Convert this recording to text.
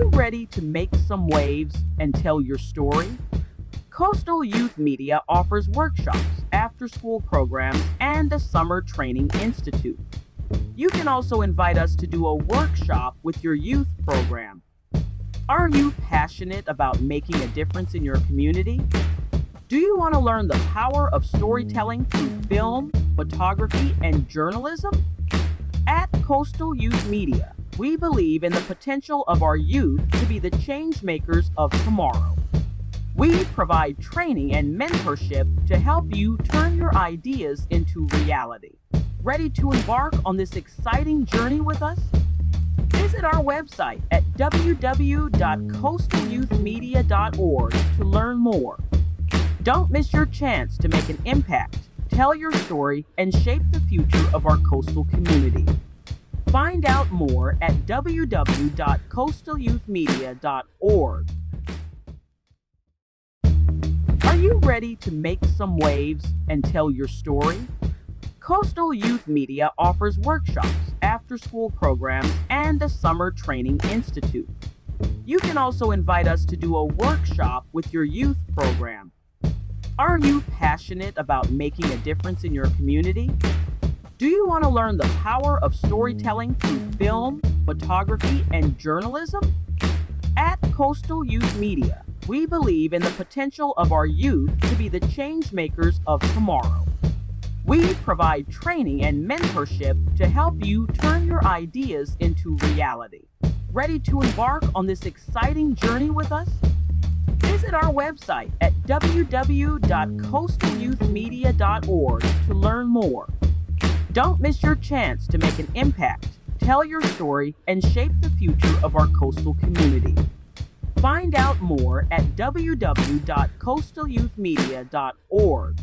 you ready to make some waves and tell your story? Coastal Youth Media offers workshops, after school programs, and a summer training institute. You can also invite us to do a workshop with your youth program. Are you passionate about making a difference in your community? Do you want to learn the power of storytelling through film, photography, and journalism? At Coastal Youth Media, we believe in the potential of our youth to be the change makers of tomorrow. We provide training and mentorship to help you turn your ideas into reality. Ready to embark on this exciting journey with us? Visit our website at www.coastalyouthmedia.org to learn more. Don't miss your chance to make an impact, tell your story, and shape the future of our coastal community. Find out more at www.coastalyouthmedia.org. Are you ready to make some waves and tell your story? Coastal Youth Media offers workshops, after school programs, and a summer training institute. You can also invite us to do a workshop with your youth program. Are you passionate about making a difference in your community? Do you want to learn the power of storytelling through mm. film, photography, and journalism? At Coastal Youth Media, we believe in the potential of our youth to be the change makers of tomorrow. We provide training and mentorship to help you turn your ideas into reality. Ready to embark on this exciting journey with us? Visit our website at www.coastalyouthmedia.org to learn more. Don't miss your chance to make an impact, tell your story, and shape the future of our coastal community. Find out more at www.coastalyouthmedia.org.